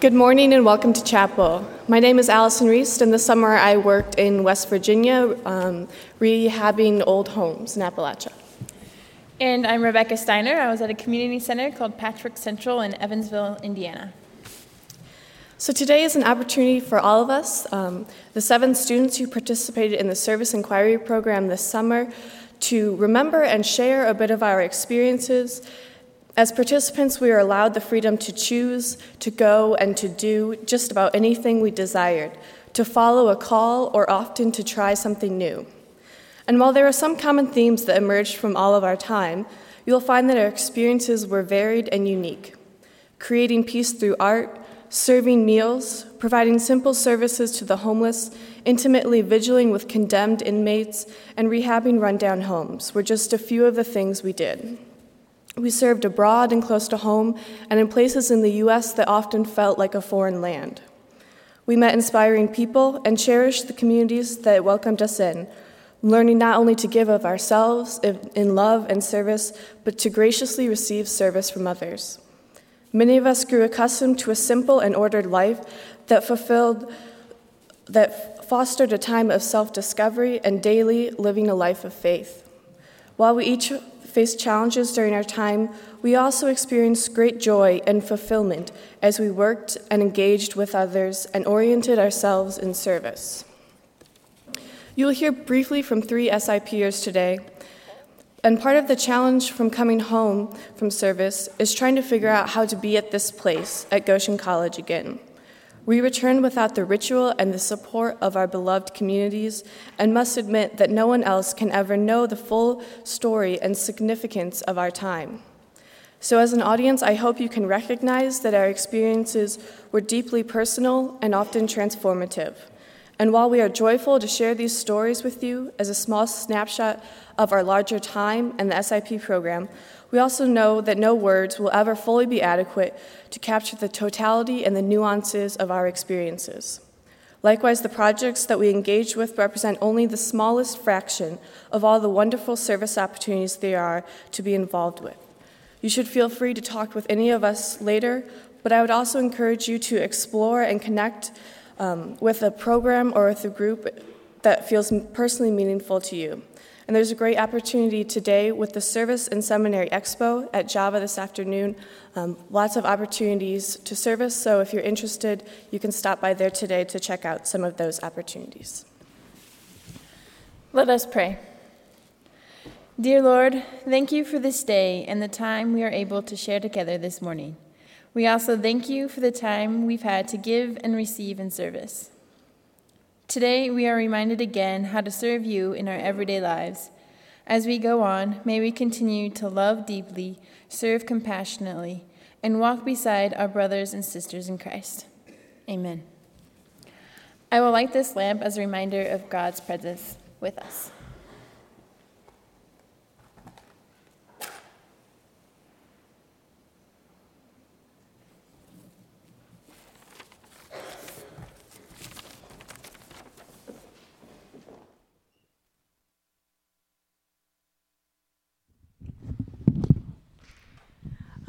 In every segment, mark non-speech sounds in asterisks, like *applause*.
Good morning and welcome to chapel. My name is Alison Reist, and this summer I worked in West Virginia um, rehabbing old homes in Appalachia. And I'm Rebekah Steiner. I was at a community center called Patchwork Central in Evansville, Indiana. So today is an opportunity for all of us, um, the seven students who participated in the service inquiry program this summer, to remember and share a bit of our experiences as participants, we are allowed the freedom to choose, to go, and to do just about anything we desired, to follow a call, or often to try something new. And while there are some common themes that emerged from all of our time, you'll find that our experiences were varied and unique. Creating peace through art, serving meals, providing simple services to the homeless, intimately vigiling with condemned inmates, and rehabbing rundown homes were just a few of the things we did. We served abroad and close to home, and in places in the U.S. that often felt like a foreign land. We met inspiring people and cherished the communities that welcomed us in, learning not only to give of ourselves in love and service, but to graciously receive service from others. Many of us grew accustomed to a simple and ordered life that fulfilled, that fostered a time of self discovery and daily living a life of faith. While we each faced challenges during our time, we also experienced great joy and fulfillment as we worked and engaged with others and oriented ourselves in service. You will hear briefly from three SIPers today. And part of the challenge from coming home from service is trying to figure out how to be at this place at Goshen College again. We return without the ritual and the support of our beloved communities and must admit that no one else can ever know the full story and significance of our time. So, as an audience, I hope you can recognize that our experiences were deeply personal and often transformative. And while we are joyful to share these stories with you as a small snapshot of our larger time and the SIP program, we also know that no words will ever fully be adequate to capture the totality and the nuances of our experiences. Likewise, the projects that we engage with represent only the smallest fraction of all the wonderful service opportunities there are to be involved with. You should feel free to talk with any of us later, but I would also encourage you to explore and connect um, with a program or with a group that feels personally meaningful to you. And there's a great opportunity today with the Service and Seminary Expo at Java this afternoon. Um, lots of opportunities to service, so if you're interested, you can stop by there today to check out some of those opportunities. Let us pray. Dear Lord, thank you for this day and the time we are able to share together this morning. We also thank you for the time we've had to give and receive in service. Today, we are reminded again how to serve you in our everyday lives. As we go on, may we continue to love deeply, serve compassionately, and walk beside our brothers and sisters in Christ. Amen. I will light this lamp as a reminder of God's presence with us.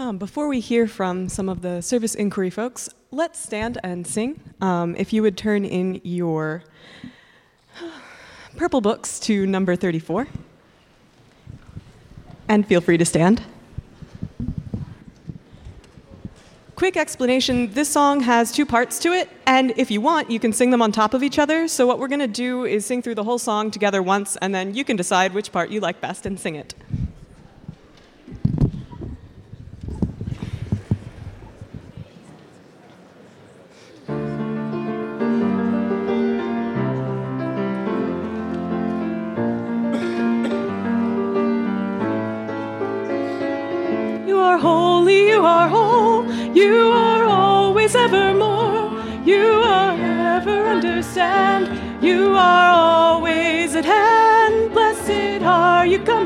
Um, before we hear from some of the service inquiry folks, let's stand and sing. Um, if you would turn in your *sighs* purple books to number 34, and feel free to stand. Quick explanation this song has two parts to it, and if you want, you can sing them on top of each other. So, what we're going to do is sing through the whole song together once, and then you can decide which part you like best and sing it. Understand. You are always at hand. Blessed are you coming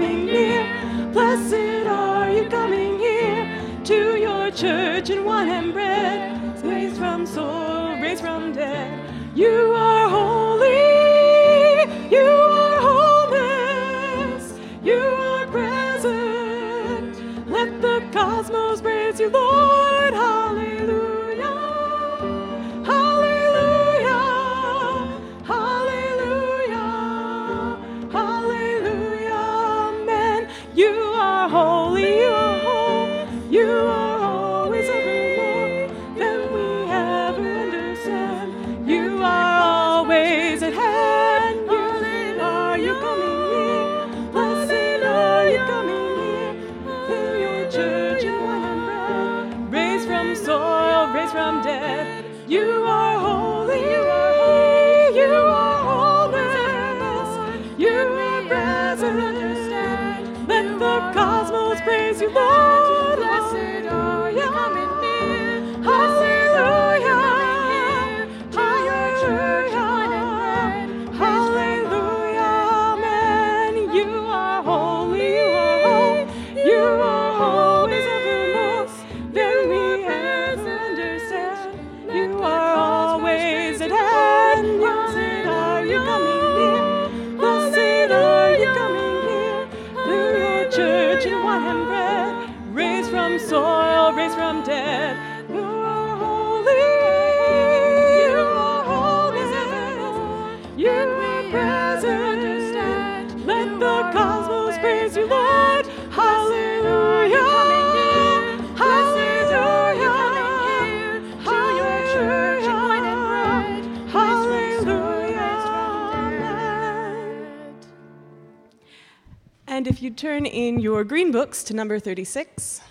if you turn in your green books to number 36,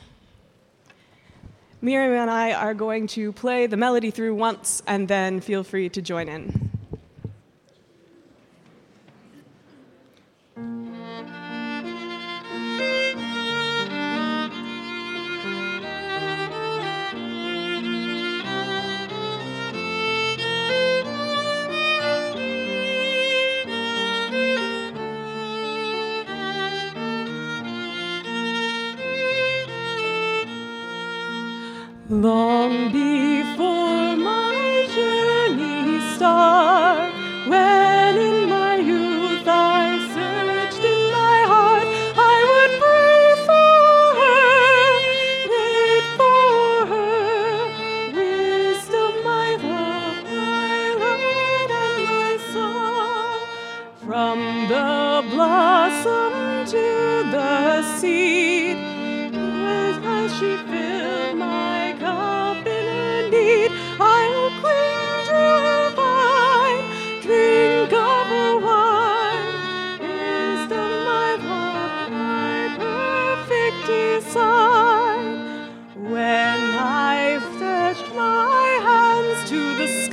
Miriam and I are going to play the melody through once and then feel free to join in.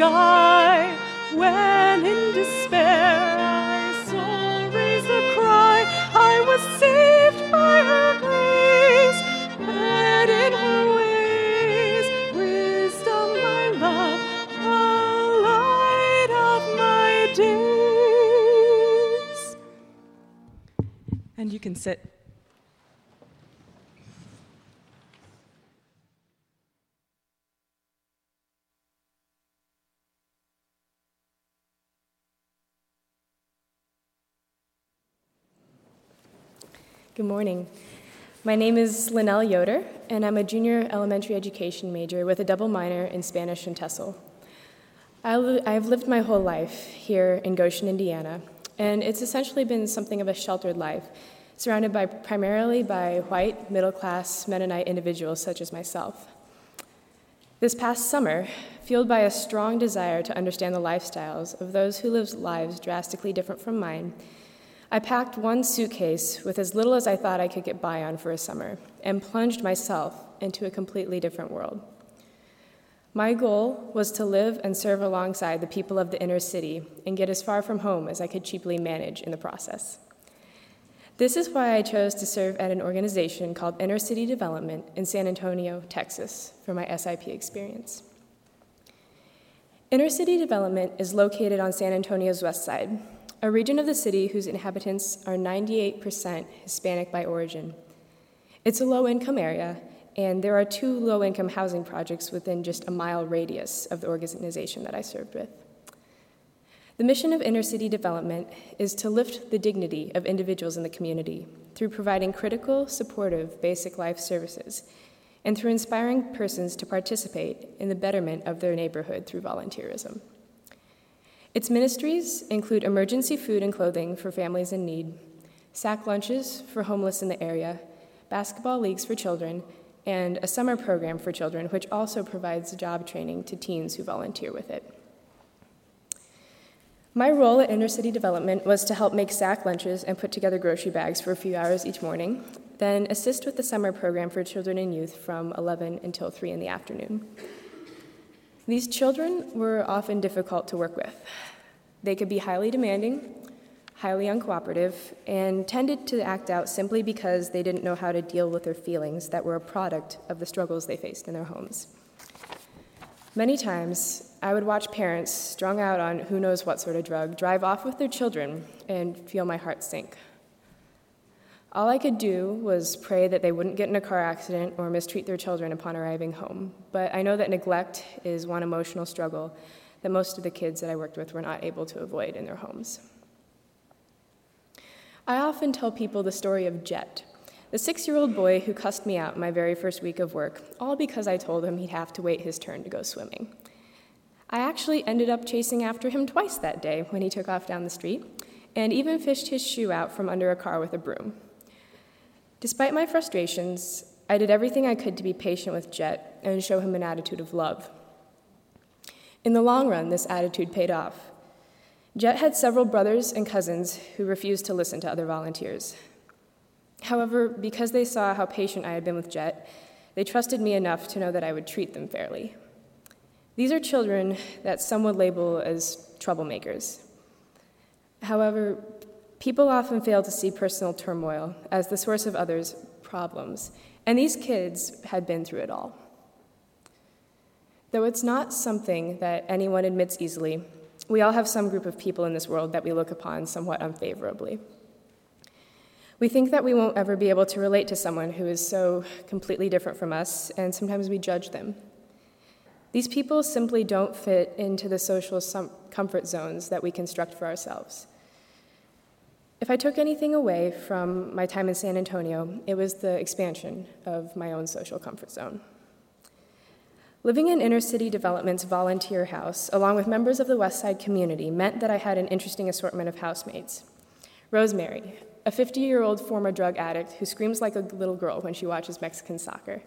Sky, when in despair I soul raised a cry, I was saved by her grace, led in her ways. Wisdom, my love, the light of my days. And you can sit. Good morning. My name is Lynelle Yoder, and I'm a junior elementary education major with a double minor in Spanish and TESOL. I've lived my whole life here in Goshen, Indiana, and it's essentially been something of a sheltered life, surrounded by primarily by white, middle class Mennonite individuals such as myself. This past summer, fueled by a strong desire to understand the lifestyles of those who live lives drastically different from mine, I packed one suitcase with as little as I thought I could get by on for a summer and plunged myself into a completely different world. My goal was to live and serve alongside the people of the inner city and get as far from home as I could cheaply manage in the process. This is why I chose to serve at an organization called Inner City Development in San Antonio, Texas, for my SIP experience. Inner City Development is located on San Antonio's west side, a region of the city whose inhabitants are 98% Hispanic by origin. It's a low income area, and there are two low income housing projects within just a mile radius of the organization that I served with. The mission of inner city development is to lift the dignity of individuals in the community through providing critical, supportive, basic life services and through inspiring persons to participate in the betterment of their neighborhood through volunteerism. Its ministries include emergency food and clothing for families in need, sack lunches for homeless in the area, basketball leagues for children, and a summer program for children, which also provides job training to teens who volunteer with it. My role at Inner City Development was to help make sack lunches and put together grocery bags for a few hours each morning, then assist with the summer program for children and youth from 11 until 3 in the afternoon. These children were often difficult to work with. They could be highly demanding, highly uncooperative, and tended to act out simply because they didn't know how to deal with their feelings that were a product of the struggles they faced in their homes. Many times, I would watch parents, strung out on who knows what sort of drug, drive off with their children and feel my heart sink. All I could do was pray that they wouldn't get in a car accident or mistreat their children upon arriving home. But I know that neglect is one emotional struggle that most of the kids that I worked with were not able to avoid in their homes. I often tell people the story of Jet, the six year old boy who cussed me out my very first week of work, all because I told him he'd have to wait his turn to go swimming. I actually ended up chasing after him twice that day when he took off down the street, and even fished his shoe out from under a car with a broom. Despite my frustrations, I did everything I could to be patient with Jet and show him an attitude of love. In the long run, this attitude paid off. Jet had several brothers and cousins who refused to listen to other volunteers. However, because they saw how patient I had been with Jet, they trusted me enough to know that I would treat them fairly. These are children that some would label as troublemakers. However, people often fail to see personal turmoil as the source of others' problems, and these kids had been through it all. Though it's not something that anyone admits easily, we all have some group of people in this world that we look upon somewhat unfavorably. We think that we won't ever be able to relate to someone who is so completely different from us, and sometimes we judge them. These people simply don't fit into the social comfort zones that we construct for ourselves. If I took anything away from my time in San Antonio, it was the expansion of my own social comfort zone. Living in Inner City Development's volunteer house, along with members of the West Side community, meant that I had an interesting assortment of housemates. Rosemary, a 50 year old former drug addict who screams like a little girl when she watches Mexican soccer.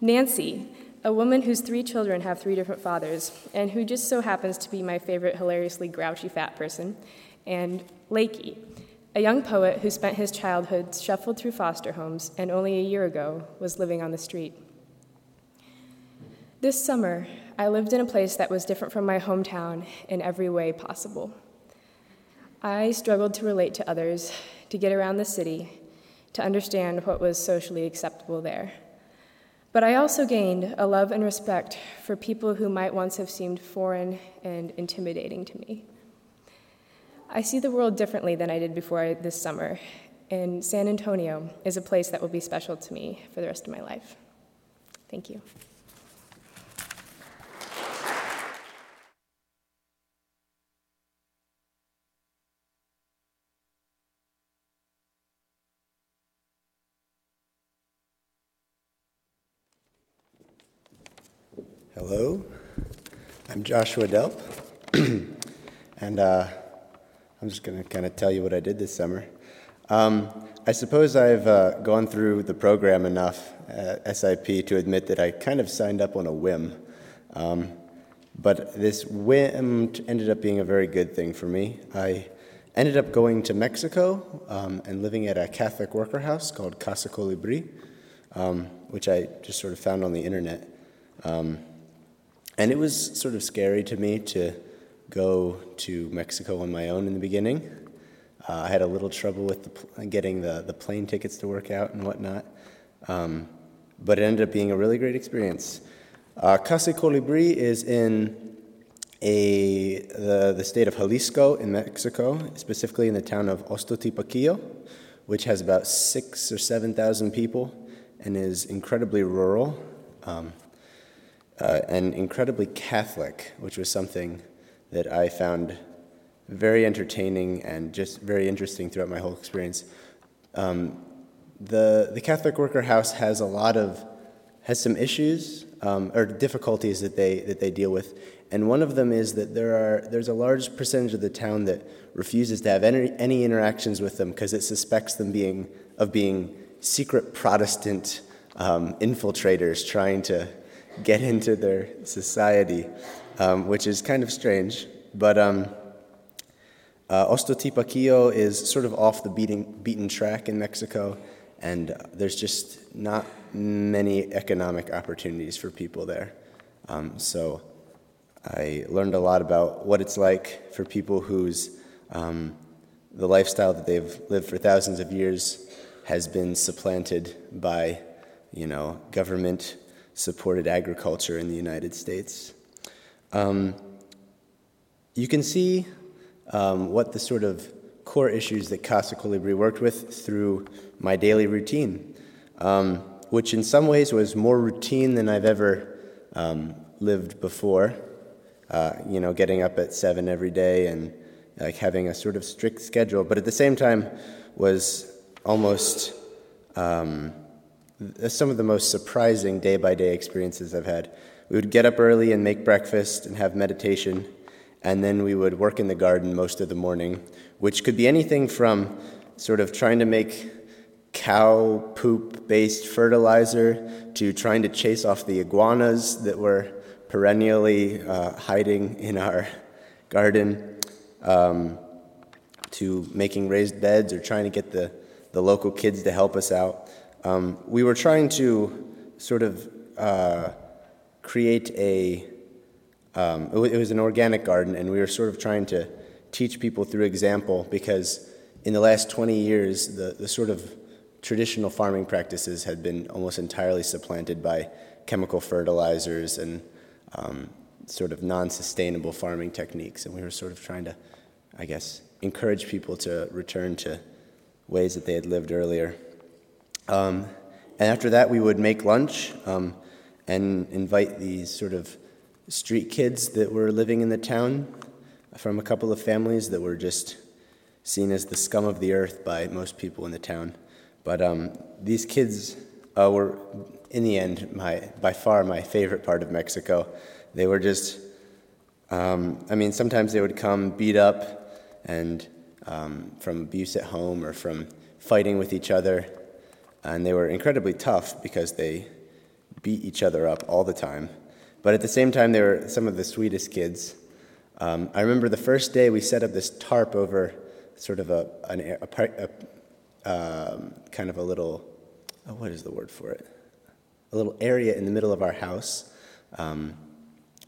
Nancy, a woman whose three children have three different fathers, and who just so happens to be my favorite hilariously grouchy fat person. And Lakey, a young poet who spent his childhood shuffled through foster homes and only a year ago was living on the street. This summer, I lived in a place that was different from my hometown in every way possible. I struggled to relate to others, to get around the city, to understand what was socially acceptable there. But I also gained a love and respect for people who might once have seemed foreign and intimidating to me. I see the world differently than I did before this summer, and San Antonio is a place that will be special to me for the rest of my life. Thank you. Hello, I'm Joshua Delp, *clears throat* and uh, I'm just going to kind of tell you what I did this summer. Um, I suppose I've uh, gone through the program enough at SIP to admit that I kind of signed up on a whim. Um, but this whim ended up being a very good thing for me. I ended up going to Mexico um, and living at a Catholic worker house called Casa Colibri, um, which I just sort of found on the internet. Um, and it was sort of scary to me to go to Mexico on my own in the beginning. Uh, I had a little trouble with the, getting the, the plane tickets to work out and whatnot. Um, but it ended up being a really great experience. Uh, Casa Colibri is in a, the, the state of Jalisco in Mexico, specifically in the town of Ostotipaquillo, which has about six or 7,000 people and is incredibly rural. Um, uh, and incredibly Catholic, which was something that I found very entertaining and just very interesting throughout my whole experience. Um, the, the Catholic Worker House has a lot of, has some issues um, or difficulties that they, that they deal with. And one of them is that there are, there's a large percentage of the town that refuses to have any, any interactions with them because it suspects them being, of being secret Protestant um, infiltrators trying to get into their society, um, which is kind of strange. But um, uh, Ostotipaquillo is sort of off the beating, beaten track in Mexico, and there's just not many economic opportunities for people there. Um, so I learned a lot about what it's like for people whose um, the lifestyle that they've lived for thousands of years has been supplanted by, you know, government-supported agriculture in the United States. Um, you can see um, what the sort of core issues that Casa Colibri worked with through my daily routine, um, which in some ways was more routine than I've ever um, lived before. Uh, you know, getting up at seven every day and like having a sort of strict schedule, but at the same time was almost um, some of the most surprising day by day experiences I've had. We would get up early and make breakfast and have meditation, and then we would work in the garden most of the morning, which could be anything from sort of trying to make cow poop based fertilizer to trying to chase off the iguanas that were perennially uh, hiding in our garden um, to making raised beds or trying to get the, the local kids to help us out. Um, we were trying to sort of uh, create a, um, it, w- it was an organic garden, and we were sort of trying to teach people through example because in the last 20 years, the, the sort of traditional farming practices had been almost entirely supplanted by chemical fertilizers and um, sort of non sustainable farming techniques. And we were sort of trying to, I guess, encourage people to return to ways that they had lived earlier. Um, and after that, we would make lunch um, and invite these sort of street kids that were living in the town from a couple of families that were just seen as the scum of the earth by most people in the town. But um, these kids uh, were, in the end, my, by far my favorite part of Mexico. They were just, um, I mean, sometimes they would come beat up and um, from abuse at home or from fighting with each other. And they were incredibly tough because they beat each other up all the time. But at the same time, they were some of the sweetest kids. Um, I remember the first day we set up this tarp over sort of a, an, a, a um, kind of a little, oh, what is the word for it? A little area in the middle of our house, um,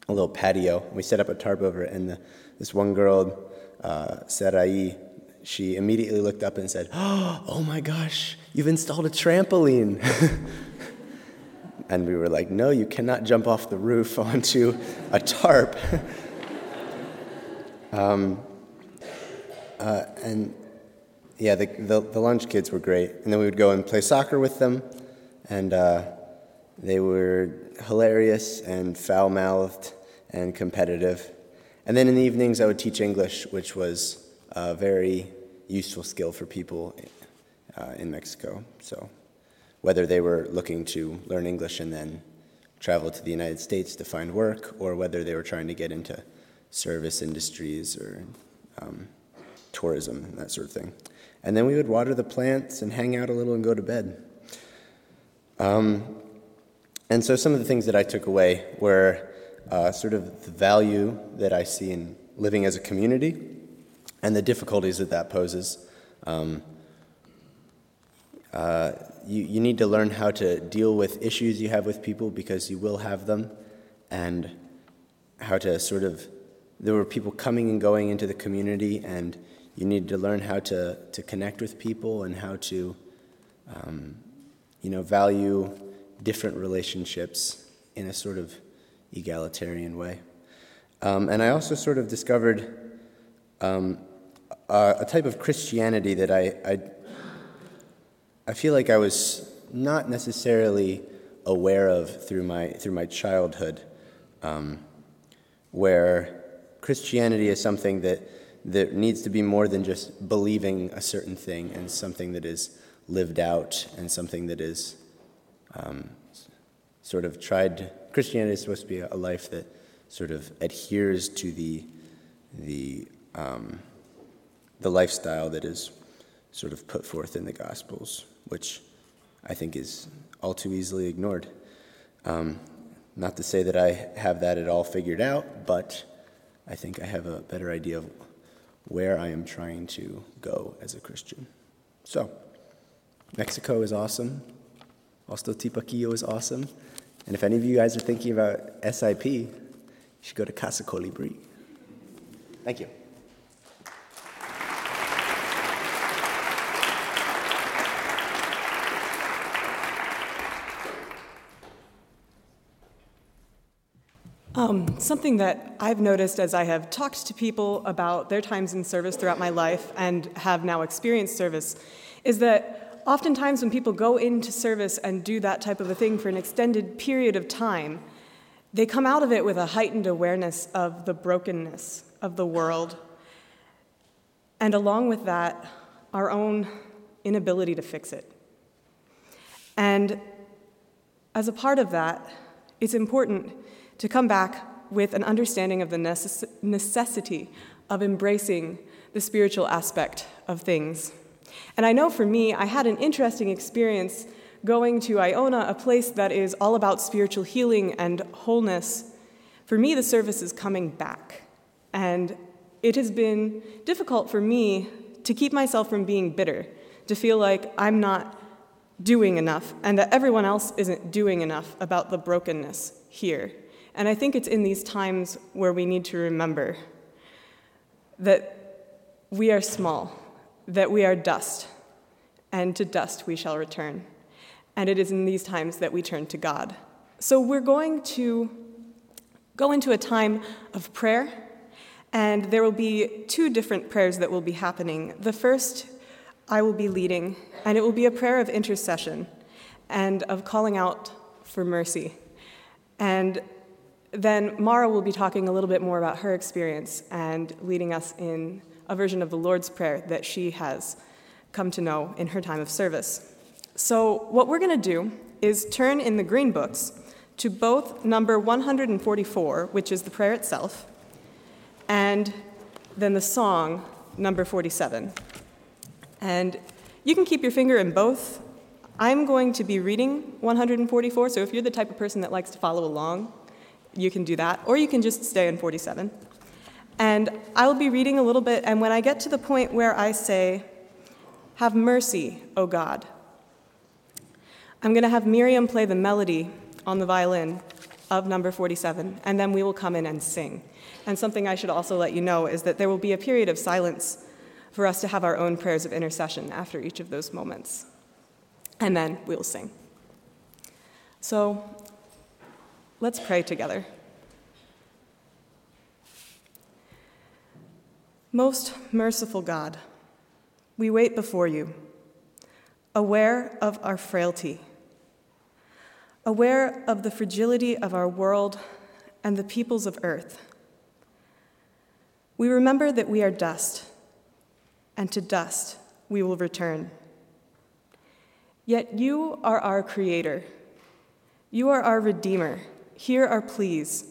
a little patio. We set up a tarp over it, and the, this one girl, uh, Sarai, she immediately looked up and said, *gasps* Oh my gosh, you've installed a trampoline. *laughs* and we were like, No, you cannot jump off the roof *laughs* onto a tarp. *laughs* um, uh, and yeah, the, the, the, lunch kids were great. And then we would go and play soccer with them, and uh, they were hilarious and foul mouthed and competitive. And then in the evenings, I would teach English, which was a very useful skill for people uh, in Mexico. So, whether they were looking to learn English and then travel to the United States to find work, or whether they were trying to get into service industries or um, tourism, and that sort of thing. And then we would water the plants and hang out a little and go to bed. Um, and so some of the things that I took away were uh, sort of the value that I see in living as a community and the difficulties that that poses. Um, uh, you, you need to learn how to deal with issues you have with people because you will have them, and how to sort of. There were people coming and going into the community, and you need to learn how to, to connect with people and how to, um, you know, value different relationships in a sort of egalitarian way. Um, and I also sort of discovered um, a, a, type of Christianity that I, I, I feel like I was not necessarily aware of through my, through my childhood, um, where Christianity is something that there needs to be more than just believing a certain thing and something that is lived out and something that is um, sort of tried. Christianity is supposed to be a life that sort of adheres to the the um, the lifestyle that is sort of put forth in the Gospels, which I think is all too easily ignored. Um, not to say that I have that at all figured out, but I think I have a better idea of where I am trying to go as a Christian. So, Mexico is awesome. Ostotipaquillo is awesome. And if any of you guys are thinking about SIP, you should go to Casa Colibri. Thank you. Um, something that I've noticed as I have talked to people about their times in service throughout my life and have now experienced service is that oftentimes when people go into service and do that type of a thing for an extended period of time, they come out of it with a heightened awareness of the brokenness of the world. And along with that, our own inability to fix it. And as a part of that, it's important to come back with an understanding of the necess- necessity of embracing the spiritual aspect of things. And I know for me, I had an interesting experience going to Iona, a place that is all about spiritual healing and wholeness. For me, the service is coming back. And it has been difficult for me to keep myself from being bitter, to feel like I'm not doing enough and that everyone else isn't doing enough about the brokenness here. And I think it's in these times where we need to remember that we are small, that we are dust, and to dust we shall return. And it is in these times that we turn to God. So we're going to go into a time of prayer, and there will be two different prayers that will be happening. The first I will be leading, and it will be a prayer of intercession and of calling out for mercy. And then Mara will be talking a little bit more about her experience and leading us in a version of the Lord's Prayer that she has come to know in her time of service. So, what we're going to do is turn in the green books to both number 144, which is the prayer itself, and then the song, number 47. And you can keep your finger in both. I'm going to be reading 144, so if you're the type of person that likes to follow along, you can do that, or you can just stay in 47. And I will be reading a little bit, and when I get to the point where I say, Have mercy, O God, I'm going to have Miriam play the melody on the violin of number 47, and then we will come in and sing. And something I should also let you know is that there will be a period of silence for us to have our own prayers of intercession after each of those moments. And then we will sing. So Let's pray together. Most merciful God, we wait before you, aware of our frailty, aware of the fragility of our world and the peoples of earth. We remember that we are dust, and to dust we will return. Yet you are our Creator, you are our Redeemer Hear our pleas.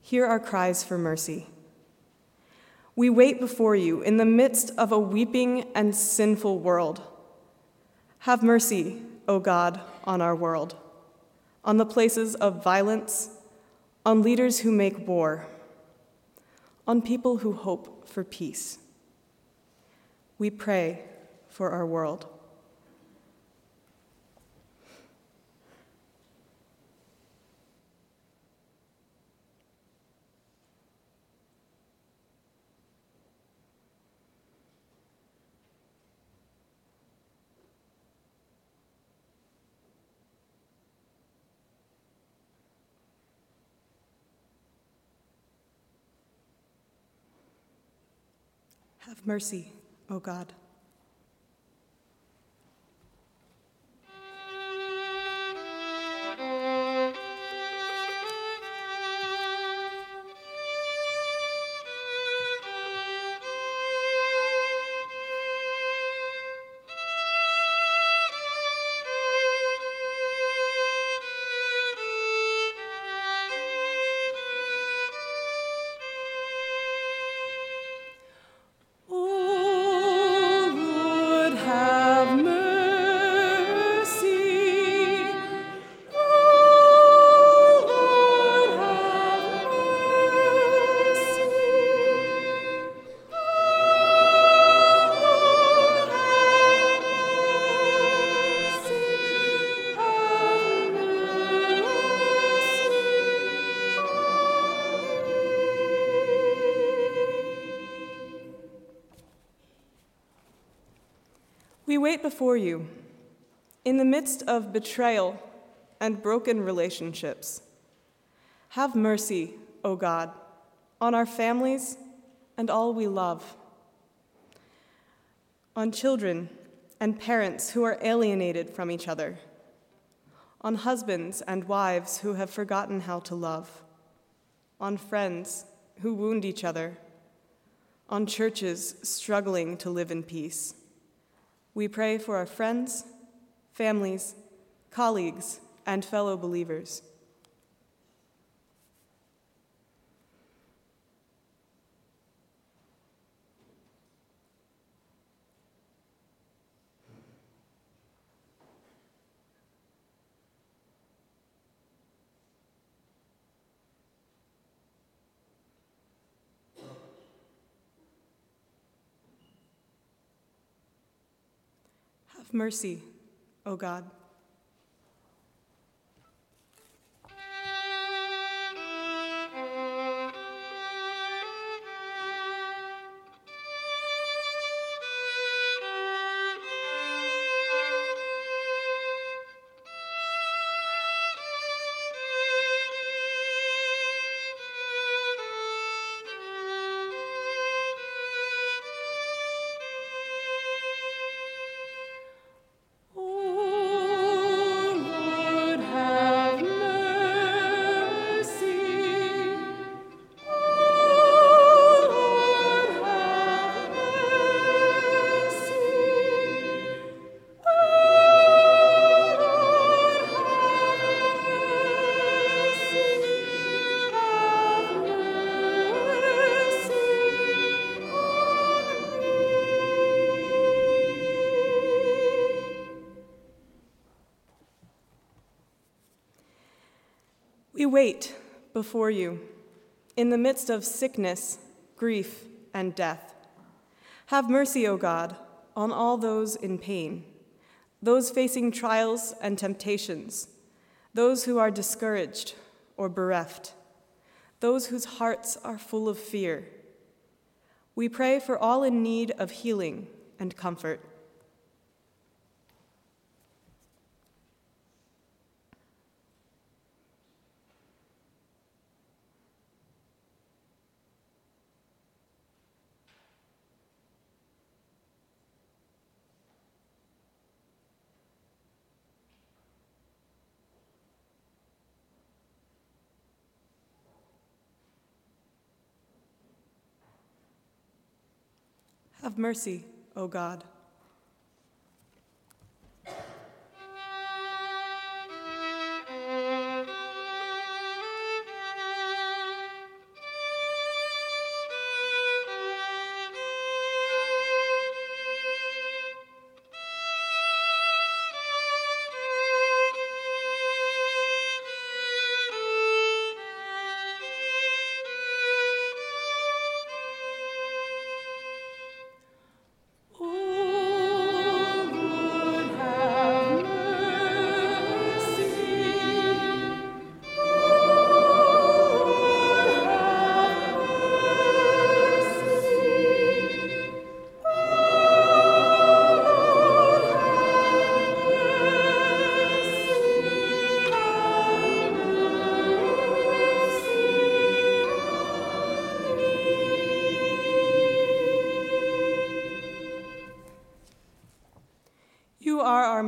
Hear our cries for mercy. We wait before you in the midst of a weeping and sinful world. Have mercy, O God, on our world, on the places of violence, on leaders who make war, on people who hope for peace. We pray for our world. Have mercy, O God. Wait before you in the midst of betrayal and broken relationships. Have mercy, O God, on our families and all we love, on children and parents who are alienated from each other, on husbands and wives who have forgotten how to love, on friends who wound each other, on churches struggling to live in peace. We pray for our friends, families, colleagues, and fellow believers. Have mercy, O God. Wait before you in the midst of sickness, grief, and death. Have mercy, O God, on all those in pain, those facing trials and temptations, those who are discouraged or bereft, those whose hearts are full of fear. We pray for all in need of healing and comfort. Have mercy, O God.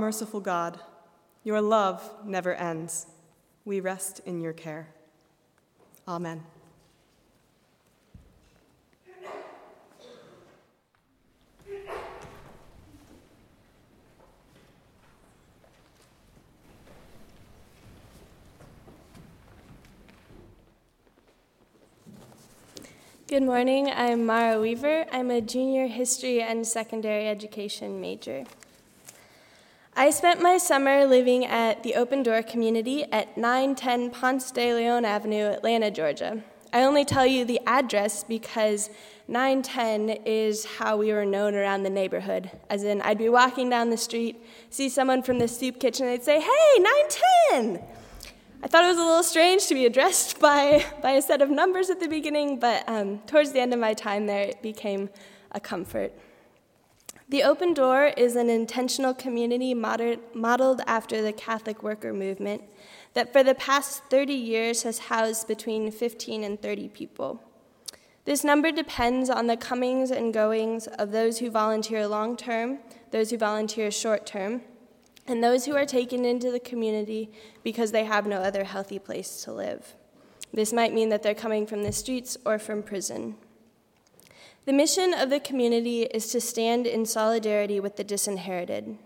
Merciful God. Your love never ends. We rest in your care. Amen. Good morning. I'm Mara Weaver. I'm a junior history and secondary education major. I spent my summer living at the Open Door community at 910 Ponce de Leon Avenue, Atlanta, Georgia. I only tell you the address because 910 is how we were known around the neighborhood. As in, I'd be walking down the street, see someone from the soup kitchen, and they'd say, Hey, 910! I thought it was a little strange to be addressed *laughs* by, by a set of numbers at the beginning, but um, towards the end of my time there, it became a comfort. The Open Door is an intentional community modeled after the Catholic worker movement that for the past 30 years has housed between 15 and 30 people. This number depends on the comings and goings of those who volunteer long term, those who volunteer short term, and those who are taken into the community because they have no other healthy place to live. This might mean that they're coming from the streets or from prison. The mission of the community is to stand in solidarity with the disinherited.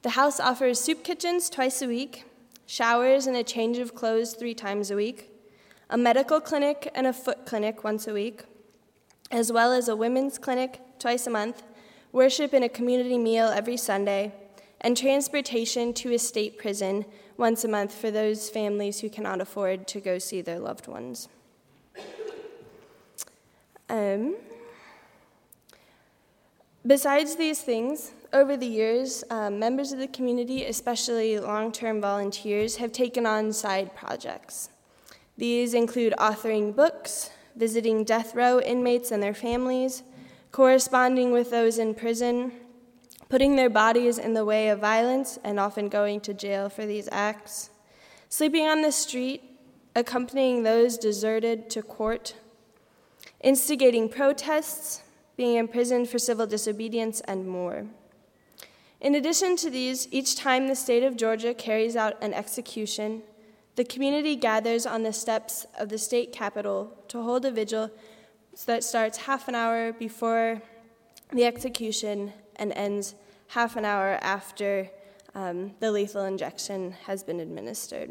The house offers soup kitchens twice a week, showers and a change of clothes three times a week, a medical clinic and a foot clinic once a week, as well as a women's clinic twice a month, worship and a community meal every Sunday, and transportation to a state prison once a month for those families who cannot afford to go see their loved ones. Um, besides these things, over the years, um, members of the community, especially long term volunteers, have taken on side projects. These include authoring books, visiting death row inmates and their families, corresponding with those in prison, putting their bodies in the way of violence and often going to jail for these acts, sleeping on the street, accompanying those deserted to court, instigating protests, being imprisoned for civil disobedience, and more. In addition to these, each time the state of Georgia carries out an execution, the community gathers on the steps of the state capitol to hold a vigil that starts half an hour before the execution and ends half an hour after um, the lethal injection has been administered.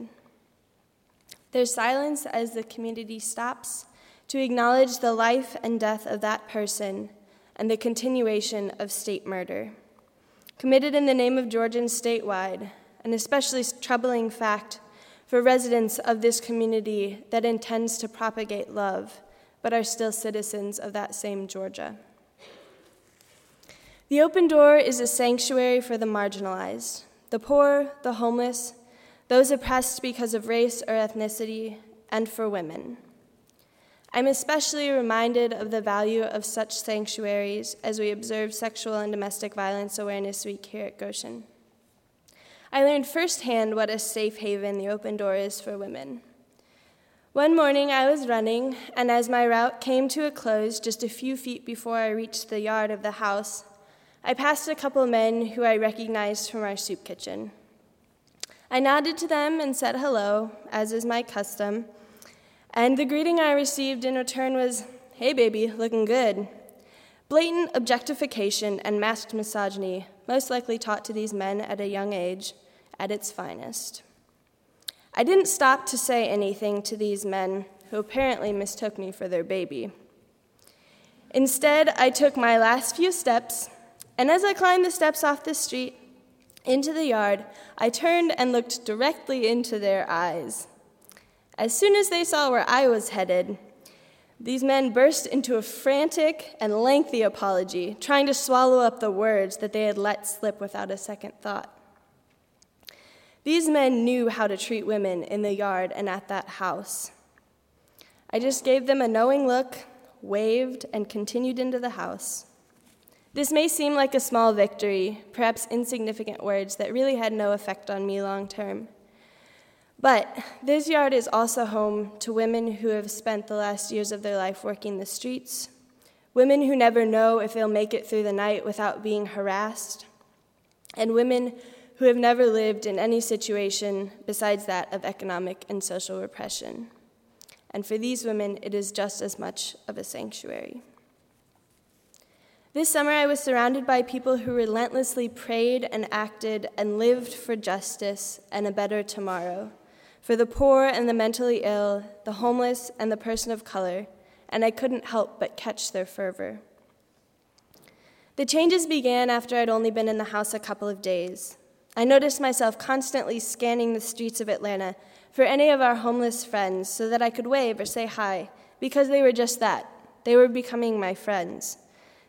There's silence as the community stops to acknowledge the life and death of that person and the continuation of state murder. Committed in the name of Georgians statewide, an especially troubling fact for residents of this community that intends to propagate love, but are still citizens of that same Georgia. The open door is a sanctuary for the marginalized, the poor, the homeless, those oppressed because of race or ethnicity, and for women. I'm especially reminded of the value of such sanctuaries as we observe Sexual and Domestic Violence Awareness Week here at Goshen. I learned firsthand what a safe haven the open door is for women. One morning I was running, and as my route came to a close just a few feet before I reached the yard of the house, I passed a couple men who I recognized from our soup kitchen. I nodded to them and said hello, as is my custom, and the greeting I received in return was, Hey, baby, looking good. Blatant objectification and masked misogyny, most likely taught to these men at a young age, at its finest. I didn't stop to say anything to these men, who apparently mistook me for their baby. Instead, I took my last few steps, and as I climbed the steps off the street into the yard, I turned and looked directly into their eyes. As soon as they saw where I was headed, these men burst into a frantic and lengthy apology, trying to swallow up the words that they had let slip without a second thought. These men knew how to treat women in the yard and at that house. I just gave them a knowing look, waved, and continued into the house. This may seem like a small victory, perhaps insignificant words that really had no effect on me long term. But this yard is also home to women who have spent the last years of their life working the streets, women who never know if they'll make it through the night without being harassed, and women who have never lived in any situation besides that of economic and social repression. And for these women, it is just as much of a sanctuary. This summer, I was surrounded by people who relentlessly prayed and acted and lived for justice and a better tomorrow, for the poor and the mentally ill, the homeless and the person of color, and I couldn't help but catch their fervor. The changes began after I'd only been in the house a couple of days. I noticed myself constantly scanning the streets of Atlanta for any of our homeless friends so that I could wave or say hi, because they were just that. They were becoming my friends.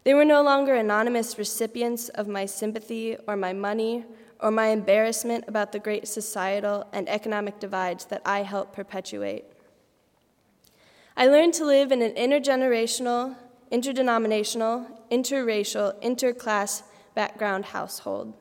They were no longer anonymous recipients of my sympathy or my money or my embarrassment about the great societal and economic divides that I helped perpetuate. I learned to live in an intergenerational, interdenominational, interracial, interclass background household.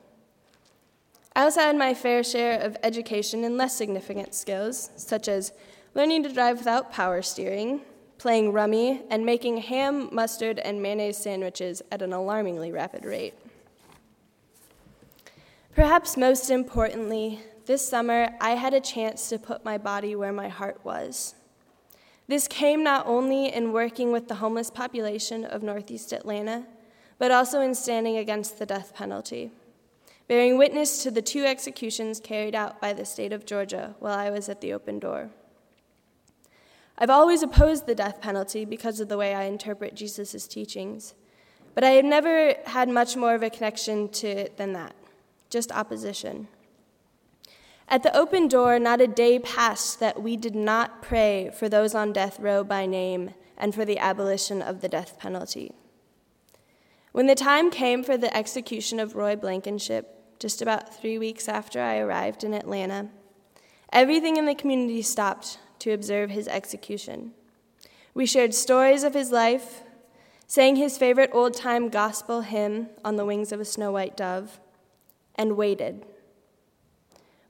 I also had my fair share of education in less significant skills, such as learning to drive without power steering, playing rummy, and making ham, mustard, and mayonnaise sandwiches at an alarmingly rapid rate. Perhaps most importantly, this summer I had a chance to put my body where my heart was. This came not only in working with the homeless population of Northeast Atlanta, but also in standing against the death penalty, bearing witness to the two executions carried out by the state of Georgia while I was at the open door. I've always opposed the death penalty because of the way I interpret Jesus' teachings, but I have never had much more of a connection to it than that, just opposition. At the open door, not a day passed that we did not pray for those on death row by name and for the abolition of the death penalty. When the time came for the execution of Roy Blankenship, just about three weeks after I arrived in Atlanta, everything in the community stopped to observe his execution. We shared stories of his life, sang his favorite old time gospel hymn, On the Wings of a Snow White Dove, and waited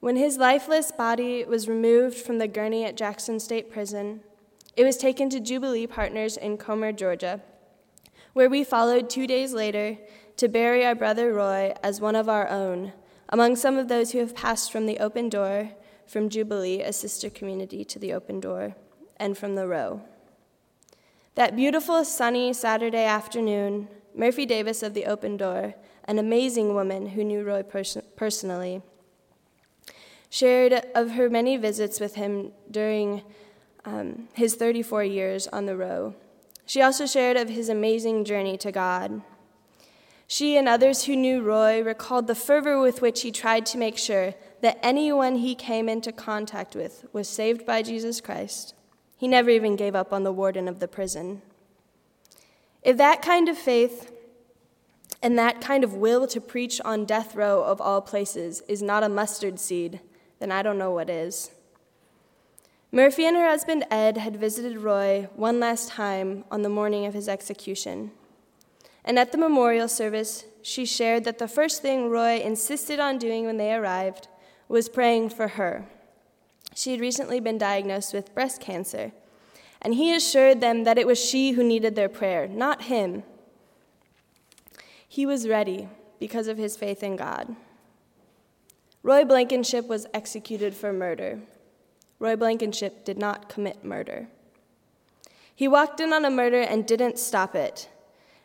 when his lifeless body was removed from the gurney at Jackson State Prison, it was taken to Jubilee Partners in Comer, Georgia, where we followed two days later to bury our brother Roy as one of our own, among some of those who have passed from the open door, from Jubilee, a sister community to the open door, and from the row. That beautiful sunny Saturday afternoon, Murphy Davis of the open door, an amazing woman who knew Roy pers- personally, shared of her many visits with him during um, his 34 years on the row. She also shared of his amazing journey to God. She and others who knew Roy recalled the fervor with which he tried to make sure that anyone he came into contact with was saved by Jesus Christ. He never even gave up on the warden of the prison. If that kind of faith and that kind of will to preach on death row of all places is not a mustard seed, then I don't know what is. Murphy and her husband Ed had visited Roy one last time on the morning of his execution. And at the memorial service, she shared that the first thing Roy insisted on doing when they arrived was praying for her. She had recently been diagnosed with breast cancer, and he assured them that it was she who needed their prayer, not him. He was ready because of his faith in God. Roy Blankenship was executed for murder. Roy Blankenship did not commit murder. He walked in on a murder and didn't stop it.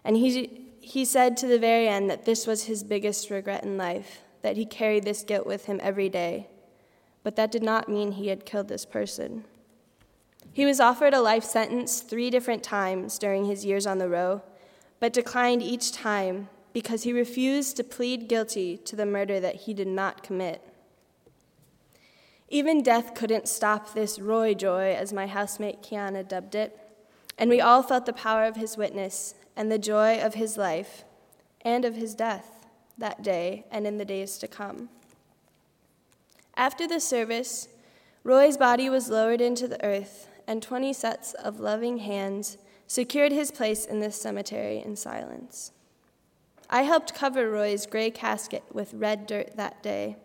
And he, he said to the very end that this was his biggest regret in life, that he carried this guilt with him every day. But that did not mean he had killed this person. He was offered a life sentence three different times during his years on the row, but declined each time because he refused to plead guilty to the murder that he did not commit. Even death couldn't stop this Roy Joy, as my housemate Kiana dubbed it, and we all felt the power of his witness and the joy of his life and of his death that day and in the days to come. After the service, Roy's body was lowered into the earth, and 20 sets of loving hands secured his place in this cemetery in silence. I helped cover Roy's gray casket with red dirt that day.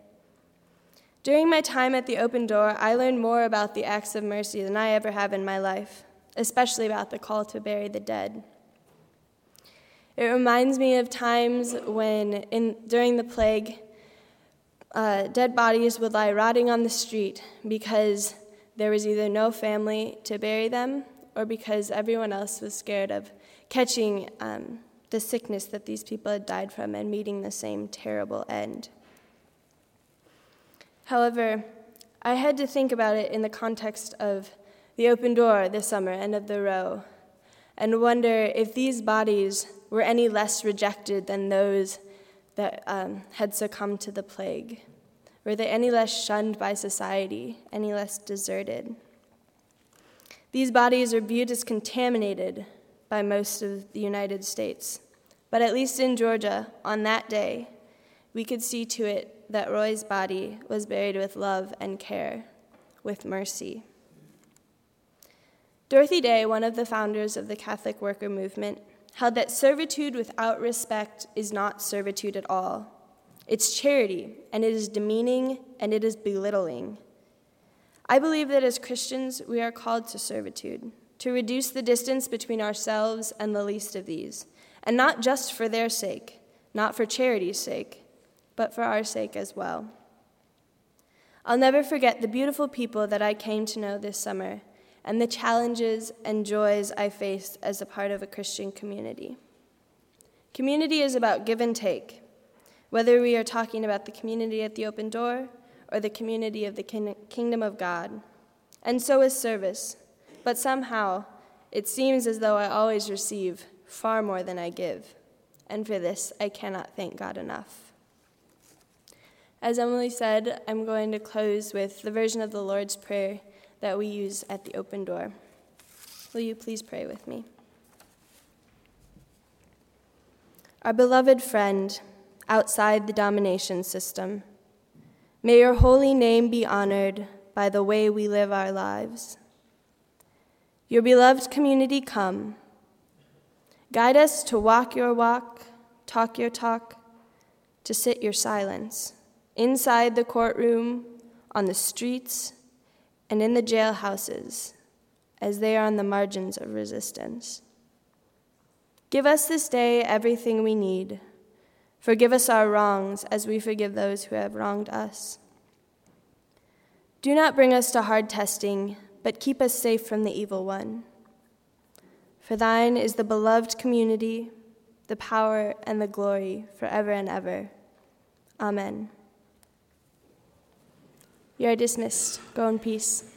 During my time at the open door, I learned more about the acts of mercy than I ever have in my life, especially about the call to bury the dead. It reminds me of times when, in, during the plague, uh, dead bodies would lie rotting on the street because there was either no family to bury them or because everyone else was scared of catching um, the sickness that these people had died from and meeting the same terrible end. However, I had to think about it in the context of the open door this summer and of the row, and wonder if these bodies were any less rejected than those that um, had succumbed to the plague. Were they any less shunned by society, any less deserted? These bodies are viewed as contaminated by most of the United States. But at least in Georgia, on that day, we could see to it that Roy's body was buried with love and care, with mercy. Dorothy Day, one of the founders of the Catholic worker movement, held that servitude without respect is not servitude at all. It's charity, and it is demeaning, and it is belittling. I believe that as Christians, we are called to servitude, to reduce the distance between ourselves and the least of these, and not just for their sake, not for charity's sake, but for our sake as well. I'll never forget the beautiful people that I came to know this summer and the challenges and joys I faced as a part of a Christian community. Community is about give and take, whether we are talking about the community at the open door or the community of the kingdom of God. And so is service, but somehow it seems as though I always receive far more than I give, and for this I cannot thank God enough. As Emily said, I'm going to close with the version of the Lord's Prayer that we use at the open door. Will you please pray with me? Our beloved friend, outside the domination system, may your holy name be honored by the way we live our lives. Your beloved community, come. Guide us to walk your walk, talk your talk, to sit your silence, inside the courtroom, on the streets, and in the jailhouses, as they are on the margins of resistance. Give us this day everything we need. Forgive us our wrongs as we forgive those who have wronged us. Do not bring us to hard testing, but keep us safe from the evil one. For thine is the beloved community, the power, and the glory forever and ever. Amen. You are dismissed. Go in peace.